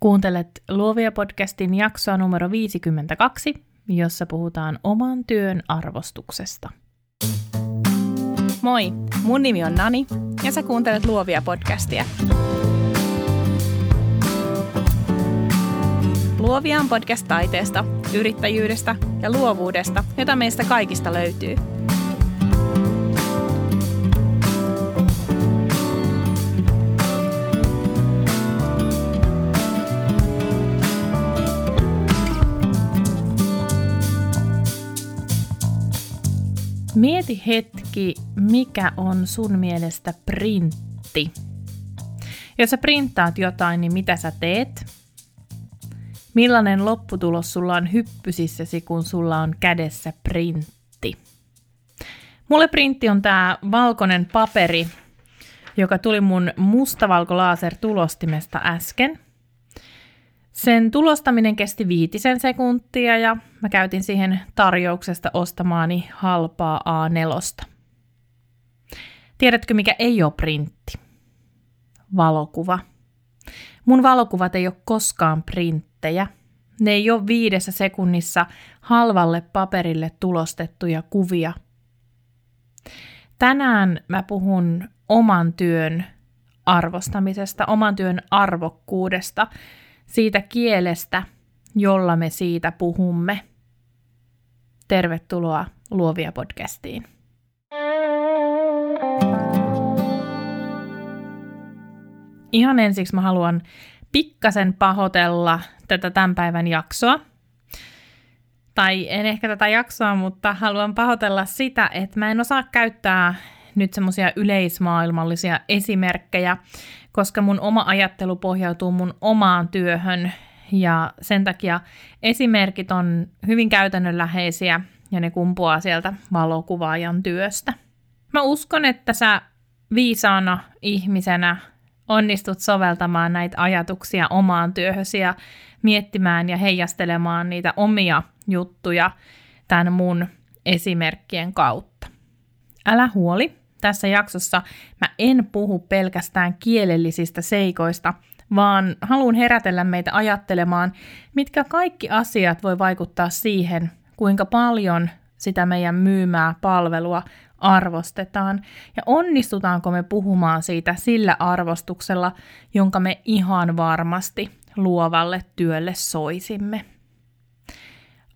Kuuntelet Luovia podcastin jaksoa numero 52, jossa puhutaan oman työn arvostuksesta. Moi, mun nimi on Nani ja sä kuuntelet Luovia podcastia. Luovia on podcast taiteesta, yrittäjyydestä ja luovuudesta, jota meistä kaikista löytyy – Mieti hetki, mikä on sun mielestä printti. Jos sä printtaat jotain, niin mitä sä teet? Millainen lopputulos sulla on hyppysissäsi, kun sulla on kädessä printti? Mulle printti on tää valkoinen paperi, joka tuli mun mustavalkolaaser tulostimesta äsken – sen tulostaminen kesti viitisen sekuntia ja mä käytin siihen tarjouksesta ostamaani halpaa A4. Tiedätkö, mikä ei ole printti? Valokuva. Mun valokuvat ei ole koskaan printtejä. Ne ei ole viidessä sekunnissa halvalle paperille tulostettuja kuvia. Tänään mä puhun oman työn arvostamisesta, oman työn arvokkuudesta – siitä kielestä, jolla me siitä puhumme. Tervetuloa Luovia podcastiin. Ihan ensiksi mä haluan pikkasen pahoitella tätä tämän päivän jaksoa. Tai en ehkä tätä jaksoa, mutta haluan pahoitella sitä, että mä en osaa käyttää nyt semmoisia yleismaailmallisia esimerkkejä, koska mun oma ajattelu pohjautuu mun omaan työhön ja sen takia esimerkit on hyvin käytännönläheisiä ja ne kumpuaa sieltä valokuvaajan työstä. Mä uskon, että sä viisaana ihmisenä onnistut soveltamaan näitä ajatuksia omaan työhösi ja miettimään ja heijastelemaan niitä omia juttuja tämän mun esimerkkien kautta. Älä huoli, tässä jaksossa mä en puhu pelkästään kielellisistä seikoista, vaan haluan herätellä meitä ajattelemaan, mitkä kaikki asiat voi vaikuttaa siihen, kuinka paljon sitä meidän myymää palvelua arvostetaan ja onnistutaanko me puhumaan siitä sillä arvostuksella, jonka me ihan varmasti luovalle työlle soisimme.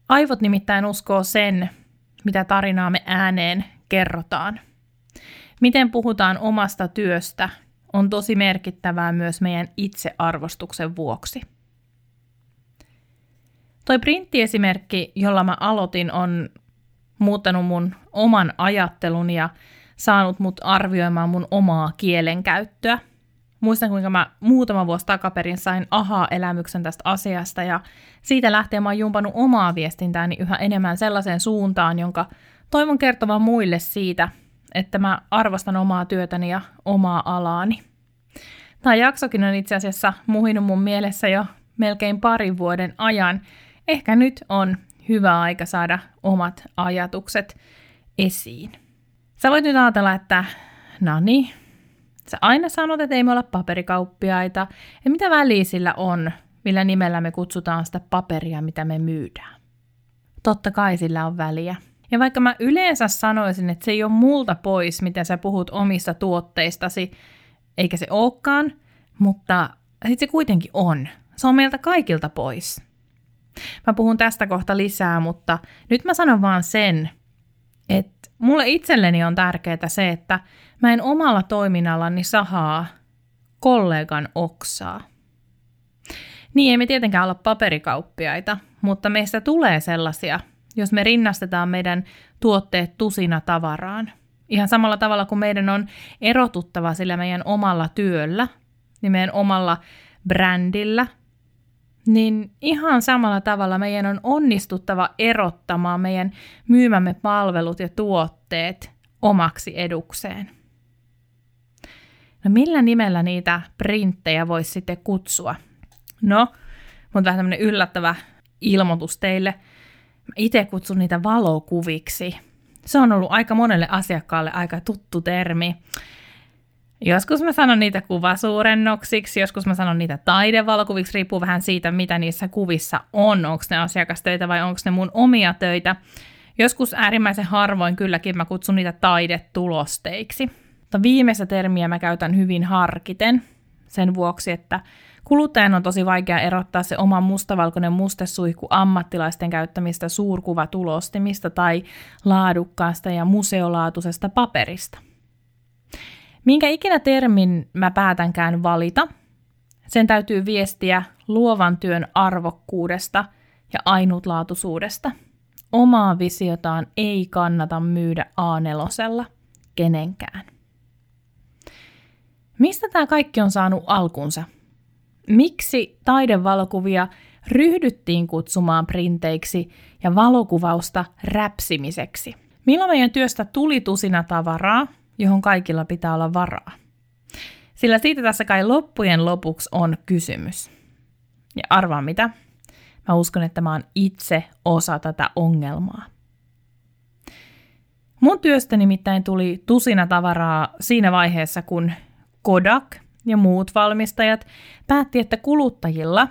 Aivot nimittäin uskoo sen, mitä tarinaa me ääneen kerrotaan – Miten puhutaan omasta työstä on tosi merkittävää myös meidän itsearvostuksen vuoksi. Toi printtiesimerkki, jolla mä aloitin, on muuttanut mun oman ajattelun ja saanut mut arvioimaan mun omaa kielenkäyttöä. Muistan, kuinka mä muutama vuosi takaperin sain aha-elämyksen tästä asiasta ja siitä lähtien mä oon jumpannut omaa viestintääni yhä enemmän sellaiseen suuntaan, jonka toivon kertovan muille siitä, että mä arvostan omaa työtäni ja omaa alaani. Tämä jaksokin on itse asiassa muhinut mun mielessä jo melkein parin vuoden ajan. Ehkä nyt on hyvä aika saada omat ajatukset esiin. Sä voit nyt ajatella, että no niin, sä aina sanot, että ei me olla paperikauppiaita. Ja mitä väliä sillä on, millä nimellä me kutsutaan sitä paperia, mitä me myydään? Totta kai sillä on väliä. Ja vaikka mä yleensä sanoisin, että se ei ole multa pois, mitä sä puhut omista tuotteistasi, eikä se olekaan, mutta sitten se kuitenkin on. Se on meiltä kaikilta pois. Mä puhun tästä kohta lisää, mutta nyt mä sanon vaan sen, että mulle itselleni on tärkeää se, että mä en omalla toiminnallani sahaa kollegan oksaa. Niin ei me tietenkään olla paperikauppiaita, mutta meistä tulee sellaisia – jos me rinnastetaan meidän tuotteet tusina tavaraan. Ihan samalla tavalla kuin meidän on erotuttava sillä meidän omalla työllä, niin meidän omalla brändillä, niin ihan samalla tavalla meidän on onnistuttava erottamaan meidän myymämme palvelut ja tuotteet omaksi edukseen. No millä nimellä niitä printtejä voisi sitten kutsua? No, mutta vähän tämmöinen yllättävä ilmoitus teille – itse kutsun niitä valokuviksi. Se on ollut aika monelle asiakkaalle aika tuttu termi. Joskus mä sanon niitä kuvasuurennoksiksi, joskus mä sanon niitä taidevalokuviksi, riippuu vähän siitä, mitä niissä kuvissa on, onko ne asiakastöitä vai onko ne mun omia töitä. Joskus äärimmäisen harvoin kylläkin mä kutsun niitä taidetulosteiksi. Mutta viimeistä termiä mä käytän hyvin harkiten sen vuoksi, että kuluttajan on tosi vaikea erottaa se oma mustavalkoinen mustesuihku ammattilaisten käyttämistä suurkuvatulostimista tai laadukkaasta ja museolaatuisesta paperista. Minkä ikinä termin mä päätänkään valita, sen täytyy viestiä luovan työn arvokkuudesta ja ainutlaatuisuudesta. Omaa visiotaan ei kannata myydä A4 kenenkään. Mistä tämä kaikki on saanut alkunsa? Miksi taidevalokuvia ryhdyttiin kutsumaan printeiksi ja valokuvausta räpsimiseksi? Milloin meidän työstä tuli tusina tavaraa, johon kaikilla pitää olla varaa? Sillä siitä tässä kai loppujen lopuksi on kysymys. Ja arvaa mitä? Mä uskon, että mä oon itse osa tätä ongelmaa. Mun työstä nimittäin tuli tusina tavaraa siinä vaiheessa, kun Kodak ja muut valmistajat päätti, että kuluttajilla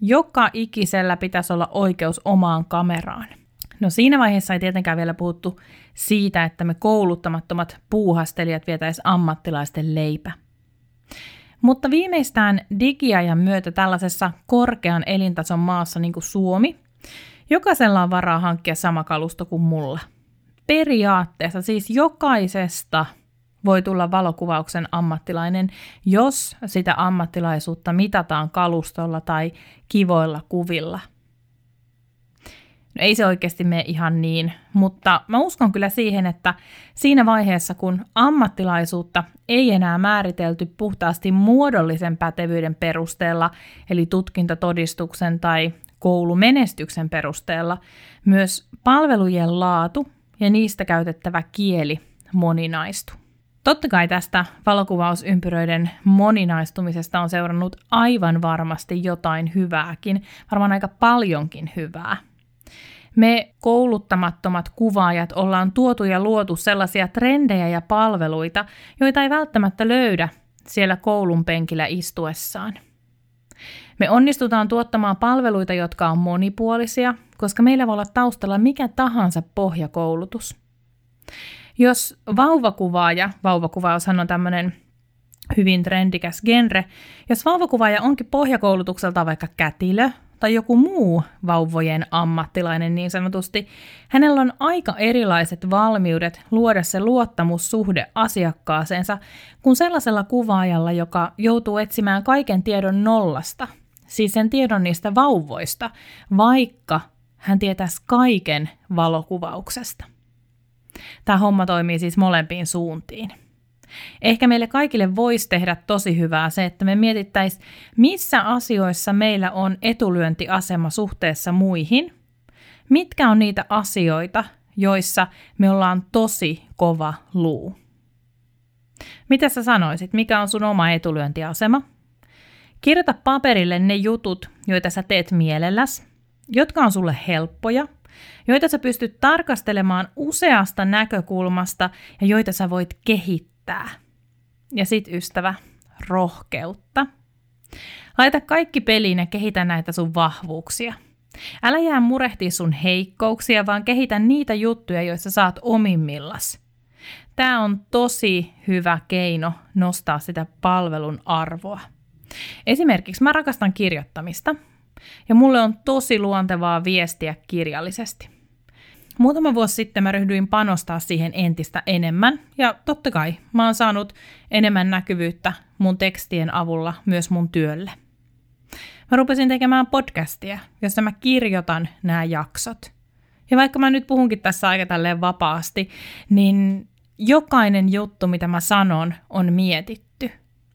joka ikisellä pitäisi olla oikeus omaan kameraan. No siinä vaiheessa ei tietenkään vielä puhuttu siitä, että me kouluttamattomat puuhastelijat vietäisi ammattilaisten leipä. Mutta viimeistään digiajan myötä tällaisessa korkean elintason maassa niin kuin Suomi, jokaisella on varaa hankkia sama kalusto kuin mulla. Periaatteessa siis jokaisesta voi tulla valokuvauksen ammattilainen, jos sitä ammattilaisuutta mitataan kalustolla tai kivoilla kuvilla. No ei se oikeasti mene ihan niin, mutta mä uskon kyllä siihen, että siinä vaiheessa, kun ammattilaisuutta ei enää määritelty puhtaasti muodollisen pätevyyden perusteella, eli tutkintotodistuksen tai koulumenestyksen perusteella, myös palvelujen laatu ja niistä käytettävä kieli moninaistu. Totta kai tästä valokuvausympyröiden moninaistumisesta on seurannut aivan varmasti jotain hyvääkin, varmaan aika paljonkin hyvää. Me kouluttamattomat kuvaajat ollaan tuotu ja luotu sellaisia trendejä ja palveluita, joita ei välttämättä löydä siellä koulun penkillä istuessaan. Me onnistutaan tuottamaan palveluita, jotka on monipuolisia, koska meillä voi olla taustalla mikä tahansa pohjakoulutus. Jos vauvakuvaaja, vauvakuvaushan on tämmöinen hyvin trendikäs genre, jos vauvakuvaaja onkin pohjakoulutukselta vaikka kätilö tai joku muu vauvojen ammattilainen niin sanotusti, hänellä on aika erilaiset valmiudet luoda se luottamussuhde asiakkaaseensa kuin sellaisella kuvaajalla, joka joutuu etsimään kaiken tiedon nollasta, siis sen tiedon niistä vauvoista, vaikka hän tietäisi kaiken valokuvauksesta. Tämä homma toimii siis molempiin suuntiin. Ehkä meille kaikille voisi tehdä tosi hyvää se, että me mietittäisiin, missä asioissa meillä on etulyöntiasema suhteessa muihin, mitkä on niitä asioita, joissa me ollaan tosi kova luu. Mitä sä sanoisit, mikä on sun oma etulyöntiasema? Kirjoita paperille ne jutut, joita sä teet mielelläs, jotka on sulle helppoja – joita sä pystyt tarkastelemaan useasta näkökulmasta ja joita sä voit kehittää. Ja sit ystävä, rohkeutta. Laita kaikki peliin ja kehitä näitä sun vahvuuksia. Älä jää murehtia sun heikkouksia, vaan kehitä niitä juttuja, joissa saat omimmillas. Tämä on tosi hyvä keino nostaa sitä palvelun arvoa. Esimerkiksi mä rakastan kirjoittamista – ja mulle on tosi luontevaa viestiä kirjallisesti. Muutama vuosi sitten mä ryhdyin panostaa siihen entistä enemmän, ja totta kai mä oon saanut enemmän näkyvyyttä mun tekstien avulla myös mun työlle. Mä rupesin tekemään podcastia, jossa mä kirjoitan nämä jaksot. Ja vaikka mä nyt puhunkin tässä aika tälleen vapaasti, niin jokainen juttu, mitä mä sanon, on mietitty.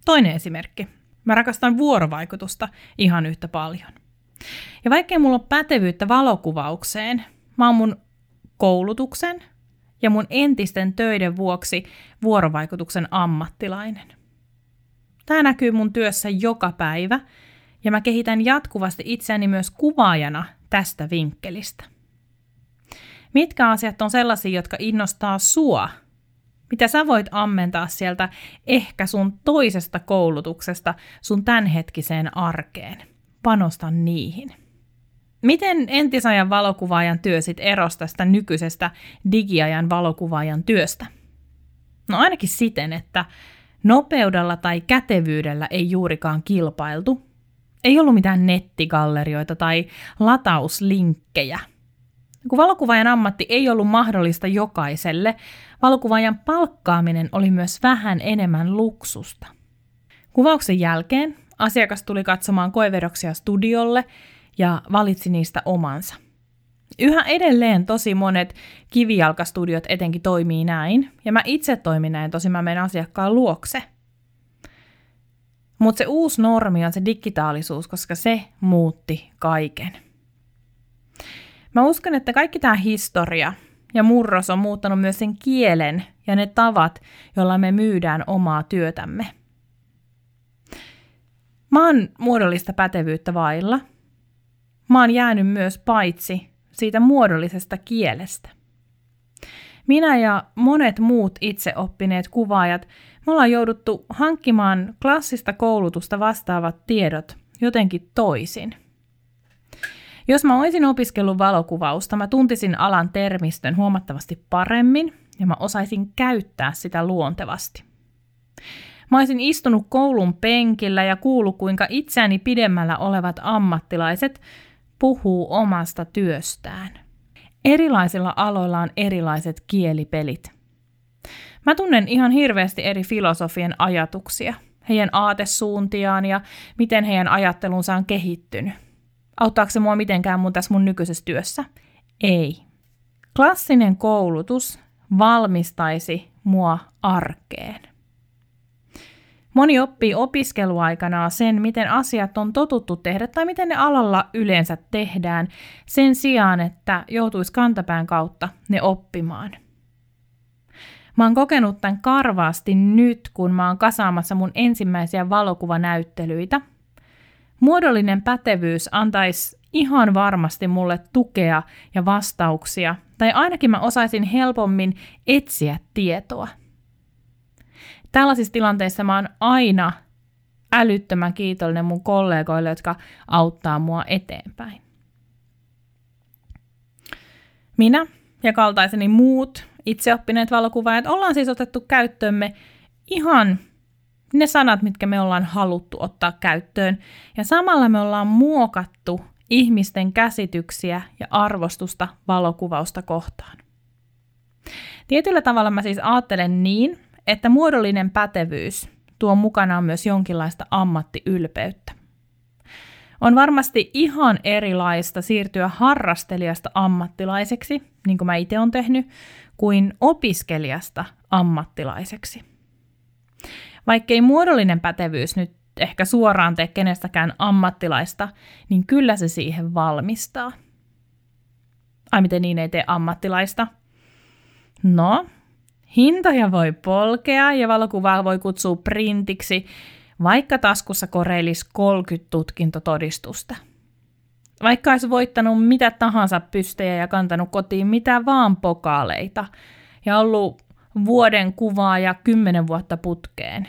Toinen esimerkki. Mä rakastan vuorovaikutusta ihan yhtä paljon. Ja vaikkei mulla ole pätevyyttä valokuvaukseen, mä oon mun koulutuksen ja mun entisten töiden vuoksi vuorovaikutuksen ammattilainen. Tämä näkyy mun työssä joka päivä ja mä kehitän jatkuvasti itseäni myös kuvaajana tästä vinkkelistä. Mitkä asiat on sellaisia, jotka innostaa sua mitä sä voit ammentaa sieltä ehkä sun toisesta koulutuksesta sun tämänhetkiseen arkeen. Panosta niihin. Miten entisajan valokuvaajan työ sit erosi tästä nykyisestä digiajan valokuvaajan työstä? No ainakin siten, että nopeudella tai kätevyydellä ei juurikaan kilpailtu. Ei ollut mitään nettigallerioita tai latauslinkkejä. Kun valokuvaajan ammatti ei ollut mahdollista jokaiselle, valokuvaajan palkkaaminen oli myös vähän enemmän luksusta. Kuvauksen jälkeen asiakas tuli katsomaan koevedoksia studiolle ja valitsi niistä omansa. Yhä edelleen tosi monet kivijalkastudiot etenkin toimii näin, ja mä itse toimin näin, tosi mä menen asiakkaan luokse. Mutta se uusi normi on se digitaalisuus, koska se muutti kaiken. Mä uskon, että kaikki tämä historia ja murros on muuttanut myös sen kielen ja ne tavat, joilla me myydään omaa työtämme. Mä oon muodollista pätevyyttä vailla. Mä oon jäänyt myös paitsi siitä muodollisesta kielestä. Minä ja monet muut itseoppineet kuvaajat, me ollaan jouduttu hankkimaan klassista koulutusta vastaavat tiedot jotenkin toisin. Jos mä olisin opiskellut valokuvausta, mä tuntisin alan termistön huomattavasti paremmin ja mä osaisin käyttää sitä luontevasti. Mä olisin istunut koulun penkillä ja kuullut, kuinka itseäni pidemmällä olevat ammattilaiset puhuu omasta työstään. Erilaisilla aloilla on erilaiset kielipelit. Mä tunnen ihan hirveästi eri filosofien ajatuksia, heidän aatesuuntiaan ja miten heidän ajattelunsa on kehittynyt. Auttaako se mua mitenkään mun tässä mun nykyisessä työssä? Ei. Klassinen koulutus valmistaisi mua arkeen. Moni oppii opiskeluaikana sen, miten asiat on totuttu tehdä tai miten ne alalla yleensä tehdään, sen sijaan, että joutuisi kantapään kautta ne oppimaan. Mä oon kokenut tämän karvaasti nyt, kun mä oon kasaamassa mun ensimmäisiä valokuvanäyttelyitä. Muodollinen pätevyys antaisi ihan varmasti mulle tukea ja vastauksia, tai ainakin mä osaisin helpommin etsiä tietoa – tällaisissa tilanteissa mä oon aina älyttömän kiitollinen mun kollegoille, jotka auttaa mua eteenpäin. Minä ja kaltaiseni muut itseoppineet valokuvaajat ollaan siis otettu käyttöömme ihan ne sanat, mitkä me ollaan haluttu ottaa käyttöön, ja samalla me ollaan muokattu ihmisten käsityksiä ja arvostusta valokuvausta kohtaan. Tietyllä tavalla mä siis ajattelen niin, että muodollinen pätevyys tuo mukanaan myös jonkinlaista ammattiylpeyttä. On varmasti ihan erilaista siirtyä harrastelijasta ammattilaiseksi, niin kuin mä itse olen tehnyt, kuin opiskelijasta ammattilaiseksi. Vaikkei muodollinen pätevyys nyt ehkä suoraan tee kenestäkään ammattilaista, niin kyllä se siihen valmistaa. Ai miten niin ei tee ammattilaista? No, Hintoja voi polkea ja valokuvaa voi kutsua printiksi, vaikka taskussa koreilisi 30 tutkintotodistusta. Vaikka olisi voittanut mitä tahansa pystejä ja kantanut kotiin mitä vaan pokaaleita ja ollut vuoden kuvaa ja kymmenen vuotta putkeen,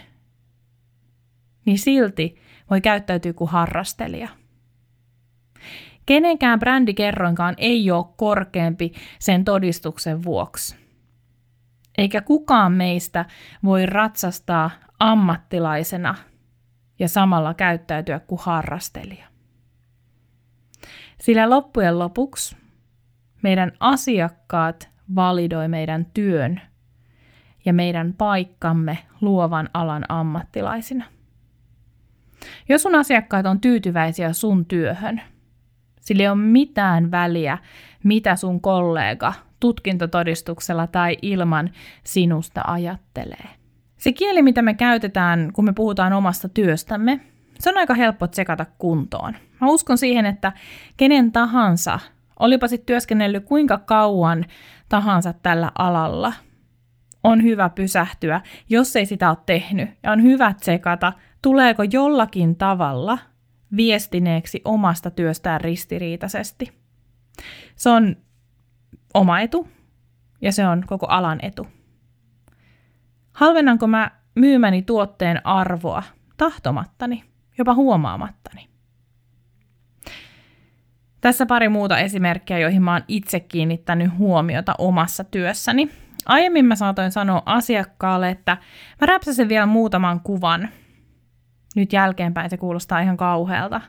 niin silti voi käyttäytyä kuin harrastelija. Kenenkään brändikerroinkaan ei ole korkeampi sen todistuksen vuoksi. Eikä kukaan meistä voi ratsastaa ammattilaisena ja samalla käyttäytyä kuin harrastelija. Sillä loppujen lopuksi meidän asiakkaat validoi meidän työn ja meidän paikkamme luovan alan ammattilaisina. Jos sun asiakkaat on tyytyväisiä sun työhön, sillä ei ole mitään väliä, mitä sun kollega tutkintotodistuksella tai ilman sinusta ajattelee. Se kieli, mitä me käytetään, kun me puhutaan omasta työstämme, se on aika helppo tsekata kuntoon. Mä uskon siihen, että kenen tahansa, olipa sitten työskennellyt kuinka kauan tahansa tällä alalla, on hyvä pysähtyä, jos ei sitä ole tehnyt. Ja on hyvä tsekata, tuleeko jollakin tavalla viestineeksi omasta työstään ristiriitaisesti. Se on oma etu ja se on koko alan etu. Halvennanko mä myymäni tuotteen arvoa tahtomattani, jopa huomaamattani? Tässä pari muuta esimerkkiä, joihin mä oon itse kiinnittänyt huomiota omassa työssäni. Aiemmin mä saatoin sanoa asiakkaalle, että mä räpsäsen vielä muutaman kuvan. Nyt jälkeenpäin se kuulostaa ihan kauhealta.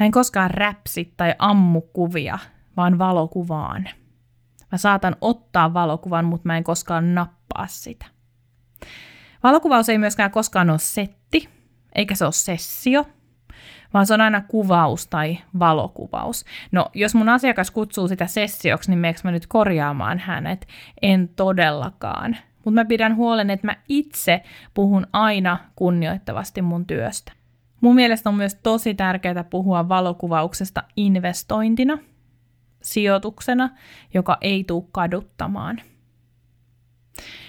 Mä en koskaan räpsi tai ammu kuvia, vaan valokuvaan. Mä saatan ottaa valokuvan, mutta mä en koskaan nappaa sitä. Valokuvaus ei myöskään koskaan ole setti, eikä se ole sessio, vaan se on aina kuvaus tai valokuvaus. No, jos mun asiakas kutsuu sitä sessioksi, niin meneekö mä nyt korjaamaan hänet? En todellakaan. Mutta mä pidän huolen, että mä itse puhun aina kunnioittavasti mun työstä. Mun mielestä on myös tosi tärkeää puhua valokuvauksesta investointina, sijoituksena, joka ei tule kaduttamaan.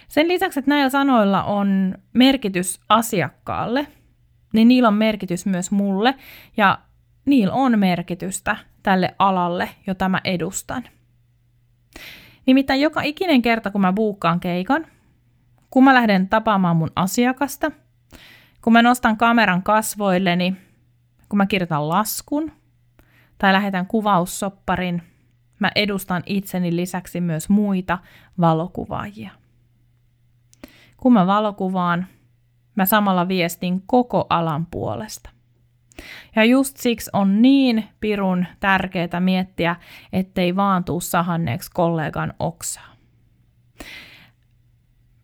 Sen lisäksi, että näillä sanoilla on merkitys asiakkaalle – niin niillä on merkitys myös mulle ja niillä on merkitystä tälle alalle, jota mä edustan. Nimittäin joka ikinen kerta, kun mä buukkaan keikan, kun mä lähden tapaamaan mun asiakasta, kun mä nostan kameran kasvoilleni, kun mä kirjoitan laskun tai lähetän kuvaussopparin, mä edustan itseni lisäksi myös muita valokuvaajia. Kun mä valokuvaan, Mä samalla viestin koko alan puolesta. Ja just siksi on niin pirun tärkeää miettiä, ettei vaan tuu sahanneeksi kollegan oksaa.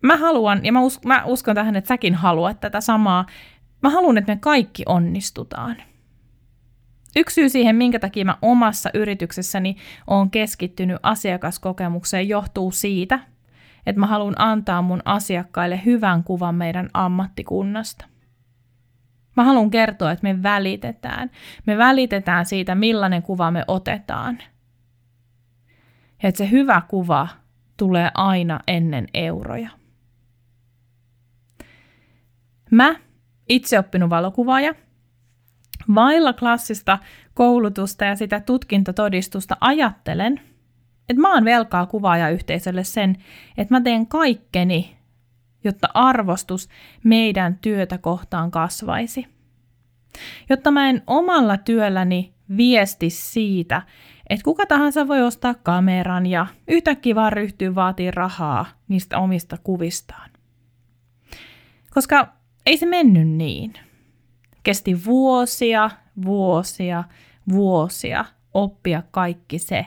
Mä haluan, ja mä, us, mä uskon tähän, että säkin haluat tätä samaa, mä haluan, että me kaikki onnistutaan. Yksi syy siihen, minkä takia mä omassa yrityksessäni on keskittynyt asiakaskokemukseen, johtuu siitä, että mä haluan antaa mun asiakkaille hyvän kuvan meidän ammattikunnasta. Mä haluan kertoa, että me välitetään. Me välitetään siitä, millainen kuva me otetaan. Ja että se hyvä kuva tulee aina ennen euroja. Mä, itse oppinut valokuvaaja, vailla klassista koulutusta ja sitä tutkintotodistusta ajattelen – että mä oon velkaa kuvaajayhteisölle sen, että mä teen kaikkeni, jotta arvostus meidän työtä kohtaan kasvaisi. Jotta mä en omalla työlläni viesti siitä, että kuka tahansa voi ostaa kameran ja yhtäkkiä vaan ryhtyy vaatii rahaa niistä omista kuvistaan. Koska ei se mennyt niin. Kesti vuosia, vuosia, vuosia oppia kaikki se,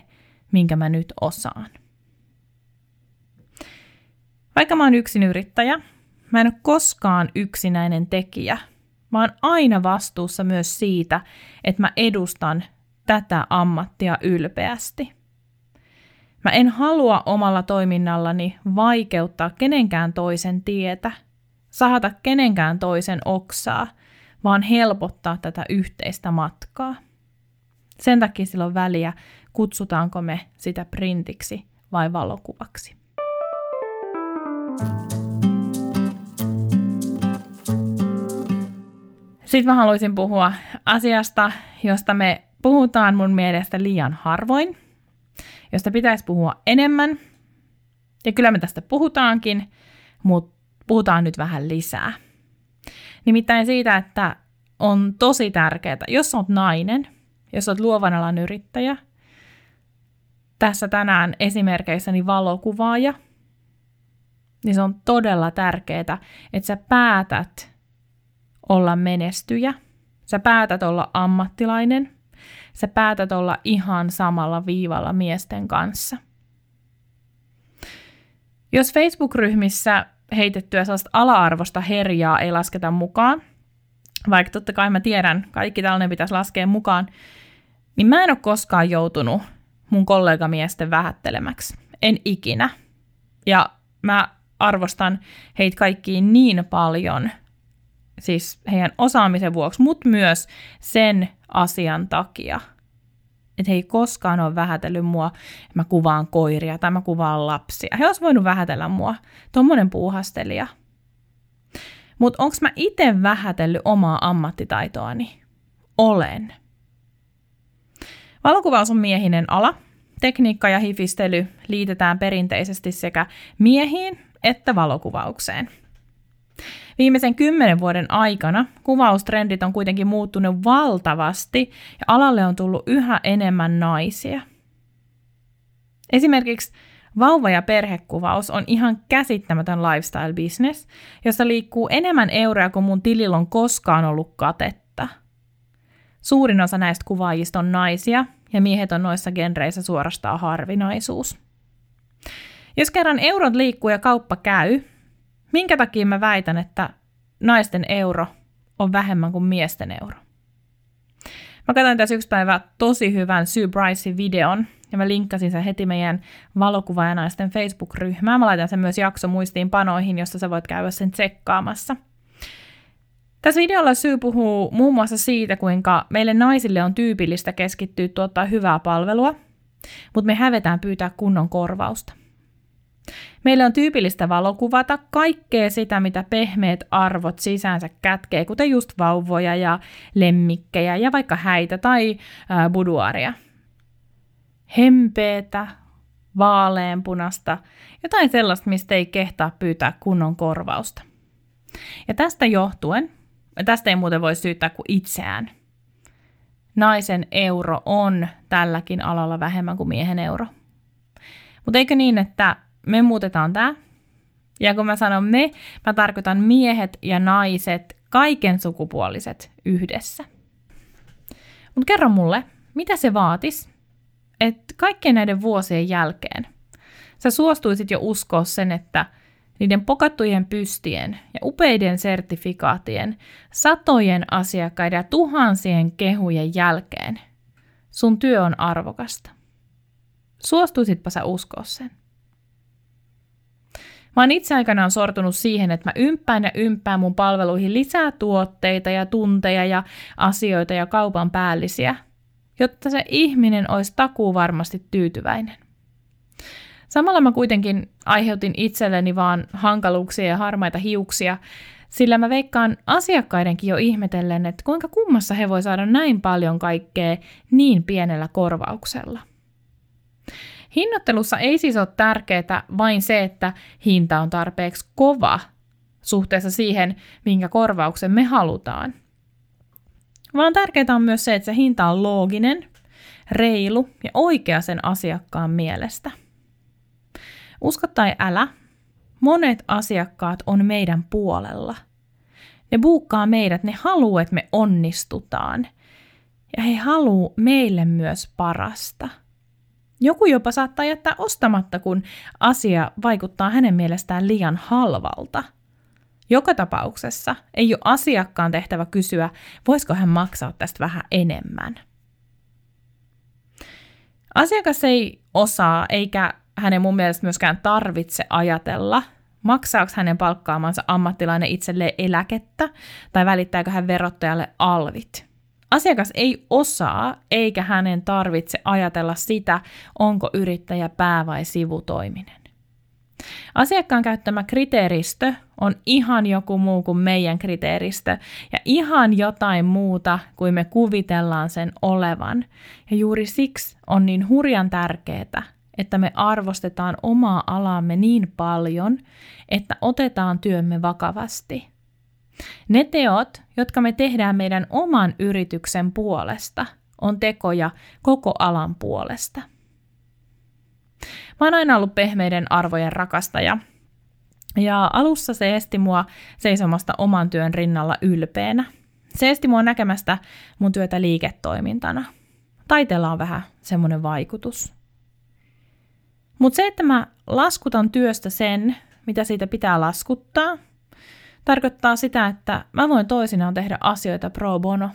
minkä mä nyt osaan. Vaikka mä oon yksin yrittäjä, mä en ole koskaan yksinäinen tekijä. Mä oon aina vastuussa myös siitä, että mä edustan tätä ammattia ylpeästi. Mä en halua omalla toiminnallani vaikeuttaa kenenkään toisen tietä, sahata kenenkään toisen oksaa, vaan helpottaa tätä yhteistä matkaa. Sen takia sillä on väliä, kutsutaanko me sitä printiksi vai valokuvaksi. Sitten mä haluaisin puhua asiasta, josta me puhutaan mun mielestä liian harvoin, josta pitäisi puhua enemmän. Ja kyllä me tästä puhutaankin, mutta puhutaan nyt vähän lisää. Nimittäin siitä, että on tosi tärkeää, jos olet nainen, jos olet luovan alan yrittäjä, tässä tänään esimerkeissäni valokuvaaja, niin se on todella tärkeää, että sä päätät olla menestyjä, sä päätät olla ammattilainen, sä päätät olla ihan samalla viivalla miesten kanssa. Jos Facebook-ryhmissä heitettyä sellaista ala-arvosta herjaa ei lasketa mukaan, vaikka totta kai mä tiedän, kaikki tällainen pitäisi laskea mukaan, niin mä en ole koskaan joutunut mun kollegamiesten vähättelemäksi. En ikinä. Ja mä arvostan heitä kaikkiin niin paljon, siis heidän osaamisen vuoksi, mutta myös sen asian takia, että he ei koskaan ole vähätellyt mua, mä kuvaan koiria tai mä kuvaan lapsia. He olisivat voinut vähätellä mua, tuommoinen puuhastelija. Mutta onko mä itse vähätellyt omaa ammattitaitoani? Olen. Valokuvaus on miehinen ala. Tekniikka ja hifistely liitetään perinteisesti sekä miehiin että valokuvaukseen. Viimeisen kymmenen vuoden aikana kuvaustrendit on kuitenkin muuttunut valtavasti ja alalle on tullut yhä enemmän naisia. Esimerkiksi vauva- ja perhekuvaus on ihan käsittämätön lifestyle-business, jossa liikkuu enemmän euroja kuin mun tilillä on koskaan ollut katetta. Suurin osa näistä kuvaajista on naisia, ja miehet on noissa genreissä suorastaan harvinaisuus. Jos kerran eurot liikkuu ja kauppa käy, minkä takia mä väitän, että naisten euro on vähemmän kuin miesten euro? Mä katsoin tässä yksi päivä tosi hyvän Sue Brycein videon, ja mä linkkasin sen heti meidän valokuvaajanaisten Facebook-ryhmään. Mä laitan sen myös jakso muistiin panoihin, josta sä voit käydä sen tsekkaamassa. Tässä videolla syy puhuu muun muassa siitä, kuinka meille naisille on tyypillistä keskittyä tuottaa hyvää palvelua, mutta me hävetään pyytää kunnon korvausta. Meille on tyypillistä valokuvata kaikkea sitä, mitä pehmeät arvot sisäänsä kätkee, kuten just vauvoja ja lemmikkejä ja vaikka häitä tai ää, buduaria. Hempeetä, vaaleanpunasta, jotain sellaista, mistä ei kehtaa pyytää kunnon korvausta. Ja tästä johtuen, tästä ei muuten voi syyttää kuin itseään, naisen euro on tälläkin alalla vähemmän kuin miehen euro. Mutta eikö niin, että me muutetaan tämä. Ja kun mä sanon me, mä tarkoitan miehet ja naiset, kaiken sukupuoliset yhdessä. Mutta kerro mulle, mitä se vaatis, että kaikkien näiden vuosien jälkeen sä suostuisit jo uskoa sen, että niiden pokattujen pystien ja upeiden sertifikaatien, satojen asiakkaiden ja tuhansien kehujen jälkeen sun työ on arvokasta. Suostuisitpa sä uskoa sen? Mä oon itse aikanaan sortunut siihen, että mä ympään ja ympään mun palveluihin lisää tuotteita ja tunteja ja asioita ja kaupan päällisiä, jotta se ihminen olisi takuu varmasti tyytyväinen. Samalla mä kuitenkin aiheutin itselleni vaan hankaluuksia ja harmaita hiuksia, sillä mä veikkaan asiakkaidenkin jo ihmetellen, että kuinka kummassa he voi saada näin paljon kaikkea niin pienellä korvauksella. Hinnoittelussa ei siis ole tärkeää vain se, että hinta on tarpeeksi kova suhteessa siihen, minkä korvauksen me halutaan. Vaan tärkeää on myös se, että se hinta on looginen, reilu ja oikea sen asiakkaan mielestä. Usko tai älä, monet asiakkaat on meidän puolella. Ne buukkaa meidät, ne haluaa, että me onnistutaan. Ja he haluaa meille myös parasta – joku jopa saattaa jättää ostamatta, kun asia vaikuttaa hänen mielestään liian halvalta. Joka tapauksessa ei ole asiakkaan tehtävä kysyä, voisiko hän maksaa tästä vähän enemmän. Asiakas ei osaa eikä hänen mun mielestä myöskään tarvitse ajatella, maksaako hänen palkkaamansa ammattilainen itselleen eläkettä tai välittääkö hän verottajalle alvit. Asiakas ei osaa eikä hänen tarvitse ajatella sitä, onko yrittäjä pää- vai sivutoiminen. Asiakkaan käyttämä kriteeristö on ihan joku muu kuin meidän kriteeristö ja ihan jotain muuta kuin me kuvitellaan sen olevan. Ja juuri siksi on niin hurjan tärkeää, että me arvostetaan omaa alaamme niin paljon, että otetaan työmme vakavasti – ne teot, jotka me tehdään meidän oman yrityksen puolesta, on tekoja koko alan puolesta. Mä oon aina ollut pehmeiden arvojen rakastaja. Ja alussa se esti mua seisomasta oman työn rinnalla ylpeänä. Se esti mua näkemästä mun työtä liiketoimintana. Taiteella on vähän semmoinen vaikutus. Mutta se, että mä laskutan työstä sen, mitä siitä pitää laskuttaa, tarkoittaa sitä, että mä voin toisinaan tehdä asioita pro bono.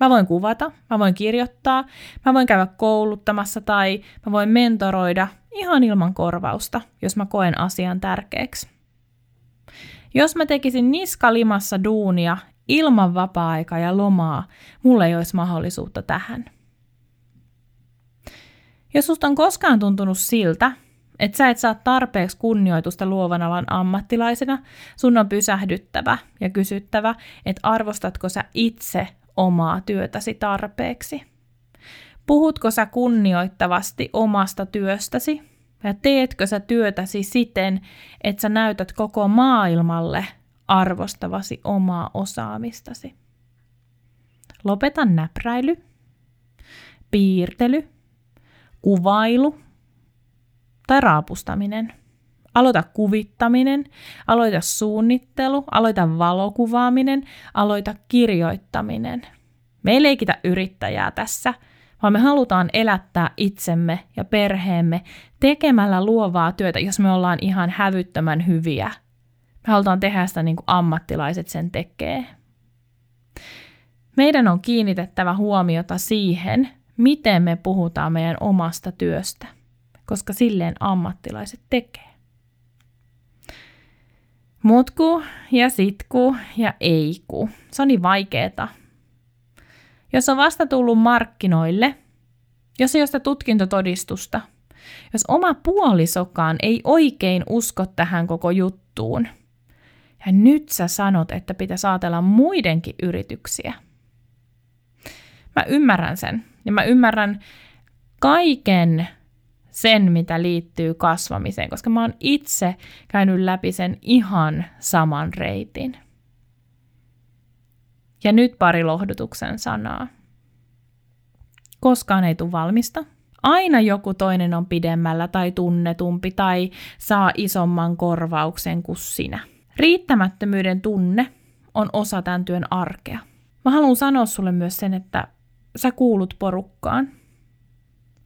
Mä voin kuvata, mä voin kirjoittaa, mä voin käydä kouluttamassa tai mä voin mentoroida ihan ilman korvausta, jos mä koen asian tärkeäksi. Jos mä tekisin niskalimassa duunia ilman vapaa-aikaa ja lomaa, mulla ei olisi mahdollisuutta tähän. Jos susta on koskaan tuntunut siltä, että sä et saa tarpeeksi kunnioitusta luovan alan ammattilaisena, sun on pysähdyttävä ja kysyttävä, että arvostatko sä itse omaa työtäsi tarpeeksi. Puhutko sä kunnioittavasti omasta työstäsi? Ja teetkö sä työtäsi siten, että sä näytät koko maailmalle arvostavasi omaa osaamistasi. Lopeta näpräily, piirtely, kuvailu tai raapustaminen. Aloita kuvittaminen, aloita suunnittelu, aloita valokuvaaminen, aloita kirjoittaminen. Me ei leikitä yrittäjää tässä, vaan me halutaan elättää itsemme ja perheemme tekemällä luovaa työtä, jos me ollaan ihan hävyttömän hyviä. Me halutaan tehdä sitä niin kuin ammattilaiset sen tekee. Meidän on kiinnitettävä huomiota siihen, miten me puhutaan meidän omasta työstä, koska silleen ammattilaiset tekee. Mutku ja sitku ja eiku. Se on niin vaikeeta. Jos on vasta tullut markkinoille, jos ei ole sitä tutkintotodistusta, jos oma puolisokaan ei oikein usko tähän koko juttuun, ja nyt sä sanot, että pitää saatella muidenkin yrityksiä. Mä ymmärrän sen. Ja mä ymmärrän kaiken sen, mitä liittyy kasvamiseen, koska mä oon itse käynyt läpi sen ihan saman reitin. Ja nyt pari lohdutuksen sanaa. Koskaan ei tule valmista. Aina joku toinen on pidemmällä tai tunnetumpi tai saa isomman korvauksen kuin sinä. Riittämättömyyden tunne on osa tämän työn arkea. Mä haluan sanoa sulle myös sen, että sä kuulut porukkaan.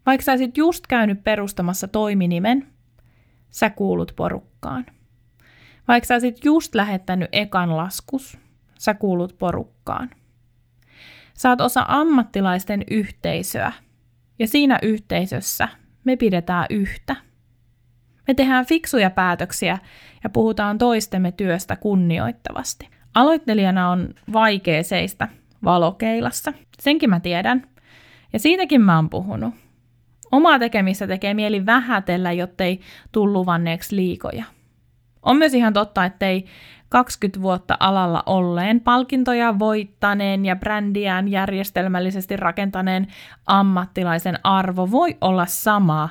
Vaikka sä olisit just käynyt perustamassa toiminimen, sä kuulut porukkaan. Vaikka sä olisit just lähettänyt ekan laskus, sä kuulut porukkaan. Oot osa ammattilaisten yhteisöä, ja siinä yhteisössä me pidetään yhtä. Me tehdään fiksuja päätöksiä ja puhutaan toistemme työstä kunnioittavasti. Aloittelijana on vaikea seistä valokeilassa. Senkin mä tiedän. Ja siitäkin mä oon puhunut. Omaa tekemistä tekee mieli vähätellä, jottei tuu luvanneeksi liikoja. On myös ihan totta, ettei 20 vuotta alalla olleen, palkintoja voittaneen ja brändiään järjestelmällisesti rakentaneen ammattilaisen arvo voi olla sama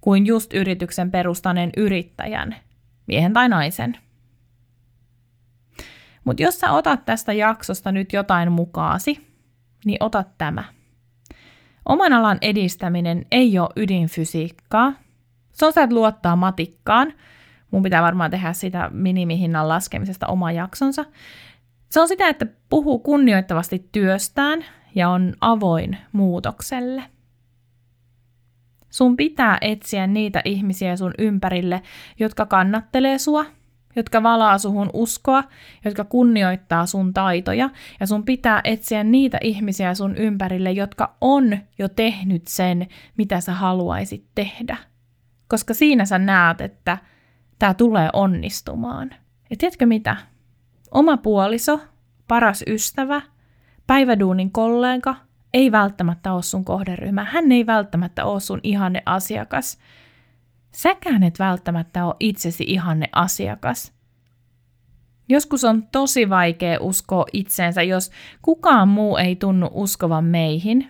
kuin just yrityksen perustaneen yrittäjän, miehen tai naisen. Mutta jos sä otat tästä jaksosta nyt jotain mukaasi, niin ota tämä. Oman alan edistäminen ei ole ydinfysiikkaa. Se on sä et luottaa matikkaan. Mun pitää varmaan tehdä sitä minimihinnan laskemisesta oma jaksonsa. Se on sitä, että puhuu kunnioittavasti työstään ja on avoin muutokselle. Sun pitää etsiä niitä ihmisiä sun ympärille, jotka kannattelee sua – jotka valaa suhun uskoa, jotka kunnioittaa sun taitoja, ja sun pitää etsiä niitä ihmisiä sun ympärille, jotka on jo tehnyt sen, mitä sä haluaisit tehdä. Koska siinä sä näet, että tämä tulee onnistumaan. Ja tiedätkö mitä? Oma puoliso, paras ystävä, päiväduunin kollega ei välttämättä ole sun kohderyhmä. Hän ei välttämättä ole sun ihanne asiakas. Säkään et välttämättä ole itsesi ihanne asiakas. Joskus on tosi vaikea uskoa itseensä, jos kukaan muu ei tunnu uskovan meihin,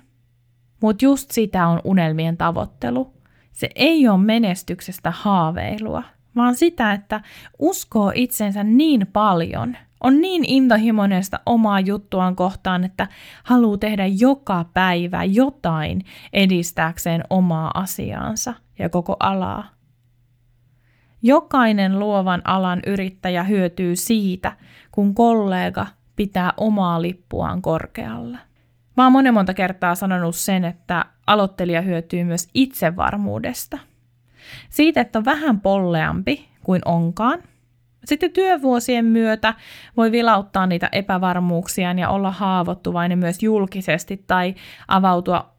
mutta just sitä on unelmien tavoittelu. Se ei ole menestyksestä haaveilua, vaan sitä, että uskoo itsensä niin paljon, on niin intohimoinen sitä omaa juttuaan kohtaan, että haluaa tehdä joka päivä jotain edistääkseen omaa asiaansa ja koko alaa. Jokainen luovan alan yrittäjä hyötyy siitä, kun kollega pitää omaa lippuaan korkealla. Mä oon monen monta kertaa sanonut sen, että aloittelija hyötyy myös itsevarmuudesta. Siitä, että on vähän polleampi kuin onkaan. Sitten työvuosien myötä voi vilauttaa niitä epävarmuuksia ja olla haavoittuvainen myös julkisesti tai avautua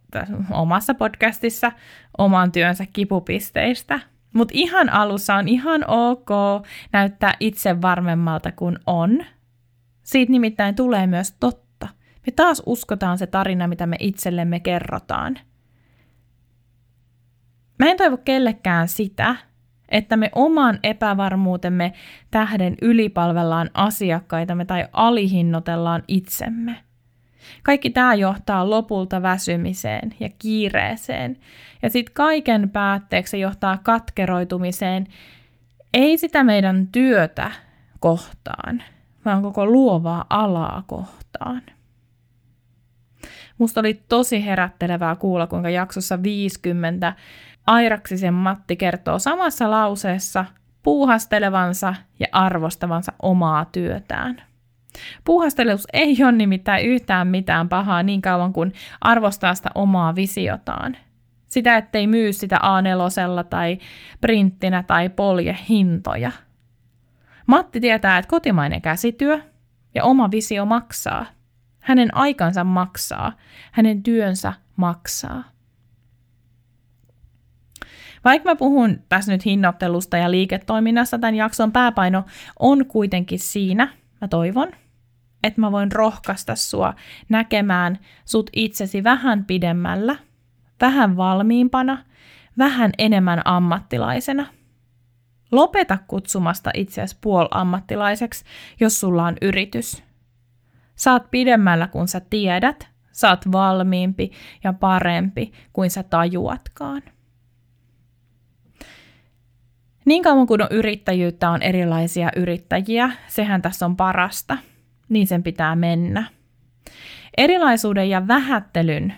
omassa podcastissa oman työnsä kipupisteistä – mutta ihan alussa on ihan ok näyttää itse varmemmalta kuin on. Siitä nimittäin tulee myös totta. Me taas uskotaan se tarina, mitä me itsellemme kerrotaan. Mä en toivo kellekään sitä, että me oman epävarmuutemme tähden ylipalvellaan asiakkaitamme tai alihinnotellaan itsemme – kaikki tämä johtaa lopulta väsymiseen ja kiireeseen. Ja sitten kaiken päätteeksi se johtaa katkeroitumiseen, ei sitä meidän työtä kohtaan, vaan koko luovaa alaa kohtaan. Musta oli tosi herättelevää kuulla, kuinka jaksossa 50 Airaksisen Matti kertoo samassa lauseessa puuhastelevansa ja arvostavansa omaa työtään. Puuhastelus ei ole nimittäin yhtään mitään pahaa niin kauan kuin arvostaa sitä omaa visiotaan. Sitä, ettei myy sitä A4 tai printtinä tai polje hintoja. Matti tietää, että kotimainen käsityö ja oma visio maksaa. Hänen aikansa maksaa. Hänen työnsä maksaa. Vaikka mä puhun tässä nyt hinnoittelusta ja liiketoiminnassa, tämän jakson pääpaino on kuitenkin siinä, mä toivon, että mä voin rohkaista sua näkemään sut itsesi vähän pidemmällä, vähän valmiimpana, vähän enemmän ammattilaisena. Lopeta kutsumasta itseäsi puolammattilaiseksi, jos sulla on yritys. Saat pidemmällä, kun sä tiedät, saat valmiimpi ja parempi kuin sä tajuatkaan. Niin kauan kuin on yrittäjyyttä, on erilaisia yrittäjiä, sehän tässä on parasta, niin sen pitää mennä. Erilaisuuden ja vähättelyn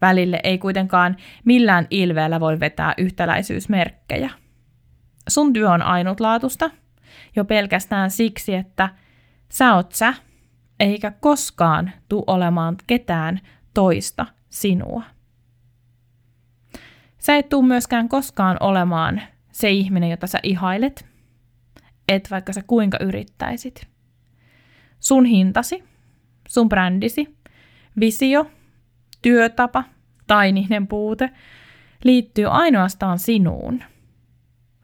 välille ei kuitenkaan millään ilveellä voi vetää yhtäläisyysmerkkejä. Sun työ on ainutlaatusta jo pelkästään siksi, että sä oot sä, eikä koskaan tu olemaan ketään toista sinua. Sä et tuu myöskään koskaan olemaan se ihminen, jota sä ihailet, et vaikka sä kuinka yrittäisit. Sun hintasi, sun brändisi, visio, työtapa tai niiden puute liittyy ainoastaan sinuun.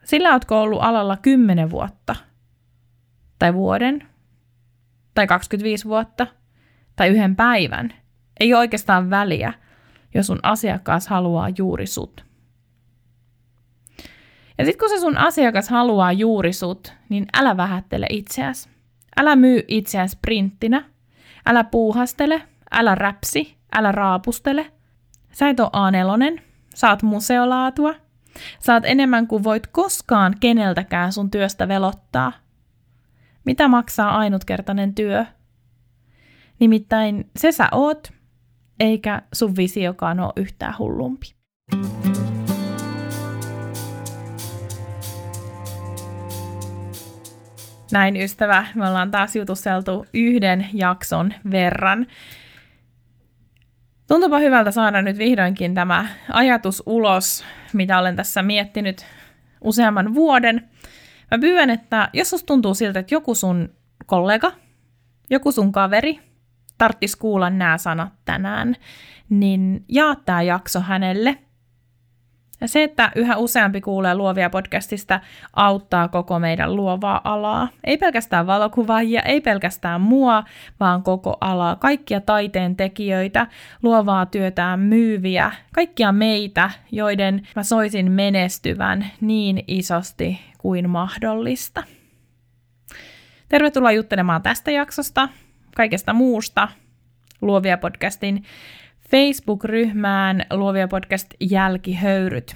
Sillä ootko ollut alalla 10 vuotta, tai vuoden, tai 25 vuotta, tai yhden päivän. Ei oikeastaan väliä, jos sun asiakas haluaa juuri sut. Ja sitten kun se sun asiakas haluaa juuri sut, niin älä vähättele itseäsi. Älä myy itseäsi printtinä. Älä puuhastele, älä räpsi, älä raapustele. Sä et ole A4, saat museolaatua. Saat enemmän kuin voit koskaan keneltäkään sun työstä velottaa. Mitä maksaa ainutkertainen työ? Nimittäin se sä oot, eikä sun visiokaan ole yhtään hullumpi. Näin ystävä, me ollaan taas jutusteltu yhden jakson verran. Tuntuupa hyvältä saada nyt vihdoinkin tämä ajatus ulos, mitä olen tässä miettinyt useamman vuoden. Mä pyydän, että jos susta tuntuu siltä, että joku sun kollega, joku sun kaveri tarttis kuulla nämä sanat tänään, niin jaa tämä jakso hänelle – ja se, että yhä useampi kuulee luovia podcastista, auttaa koko meidän luovaa alaa. Ei pelkästään valokuvaajia, ei pelkästään mua, vaan koko alaa. Kaikkia taiteen tekijöitä, luovaa työtään myyviä, kaikkia meitä, joiden mä soisin menestyvän niin isosti kuin mahdollista. Tervetuloa juttelemaan tästä jaksosta, kaikesta muusta, Luovia podcastin Facebook-ryhmään Luovia podcast Jälkihöyryt.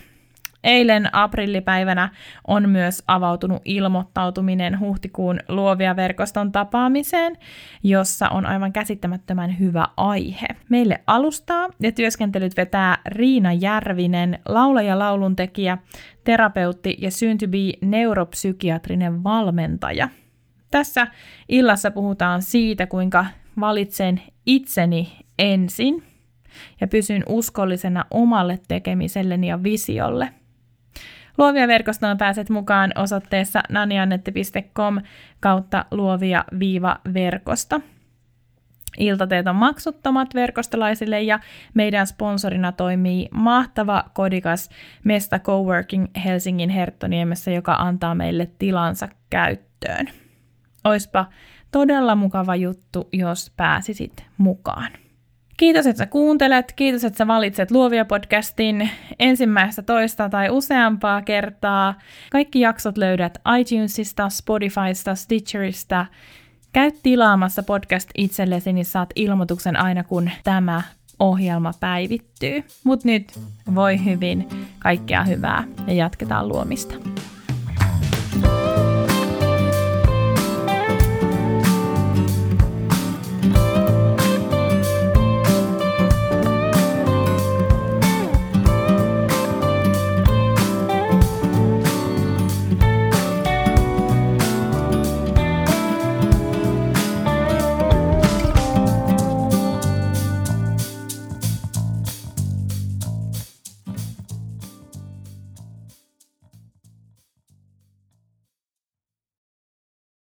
Eilen aprillipäivänä on myös avautunut ilmoittautuminen huhtikuun Luovia verkoston tapaamiseen, jossa on aivan käsittämättömän hyvä aihe. Meille alustaa ja työskentelyt vetää Riina Järvinen, laulaja, lauluntekijä, terapeutti ja be neuropsykiatrinen valmentaja. Tässä illassa puhutaan siitä, kuinka valitsen itseni ensin – ja pysyn uskollisena omalle tekemiselleni ja visiolle. Luovia verkostoon pääset mukaan osoitteessa naniannetti.com kautta luovia-verkosto. Iltateet on maksuttomat verkostolaisille ja meidän sponsorina toimii mahtava kodikas Mesta Coworking Helsingin Herttoniemessä, joka antaa meille tilansa käyttöön. Oispa todella mukava juttu, jos pääsisit mukaan. Kiitos, että sä kuuntelet. Kiitos, että sä valitset Luovia podcastin ensimmäistä, toista tai useampaa kertaa. Kaikki jaksot löydät iTunesista, Spotifysta, Stitcherista. Käy tilaamassa podcast itsellesi, niin saat ilmoituksen aina, kun tämä ohjelma päivittyy. Mut nyt voi hyvin, kaikkea hyvää ja jatketaan luomista.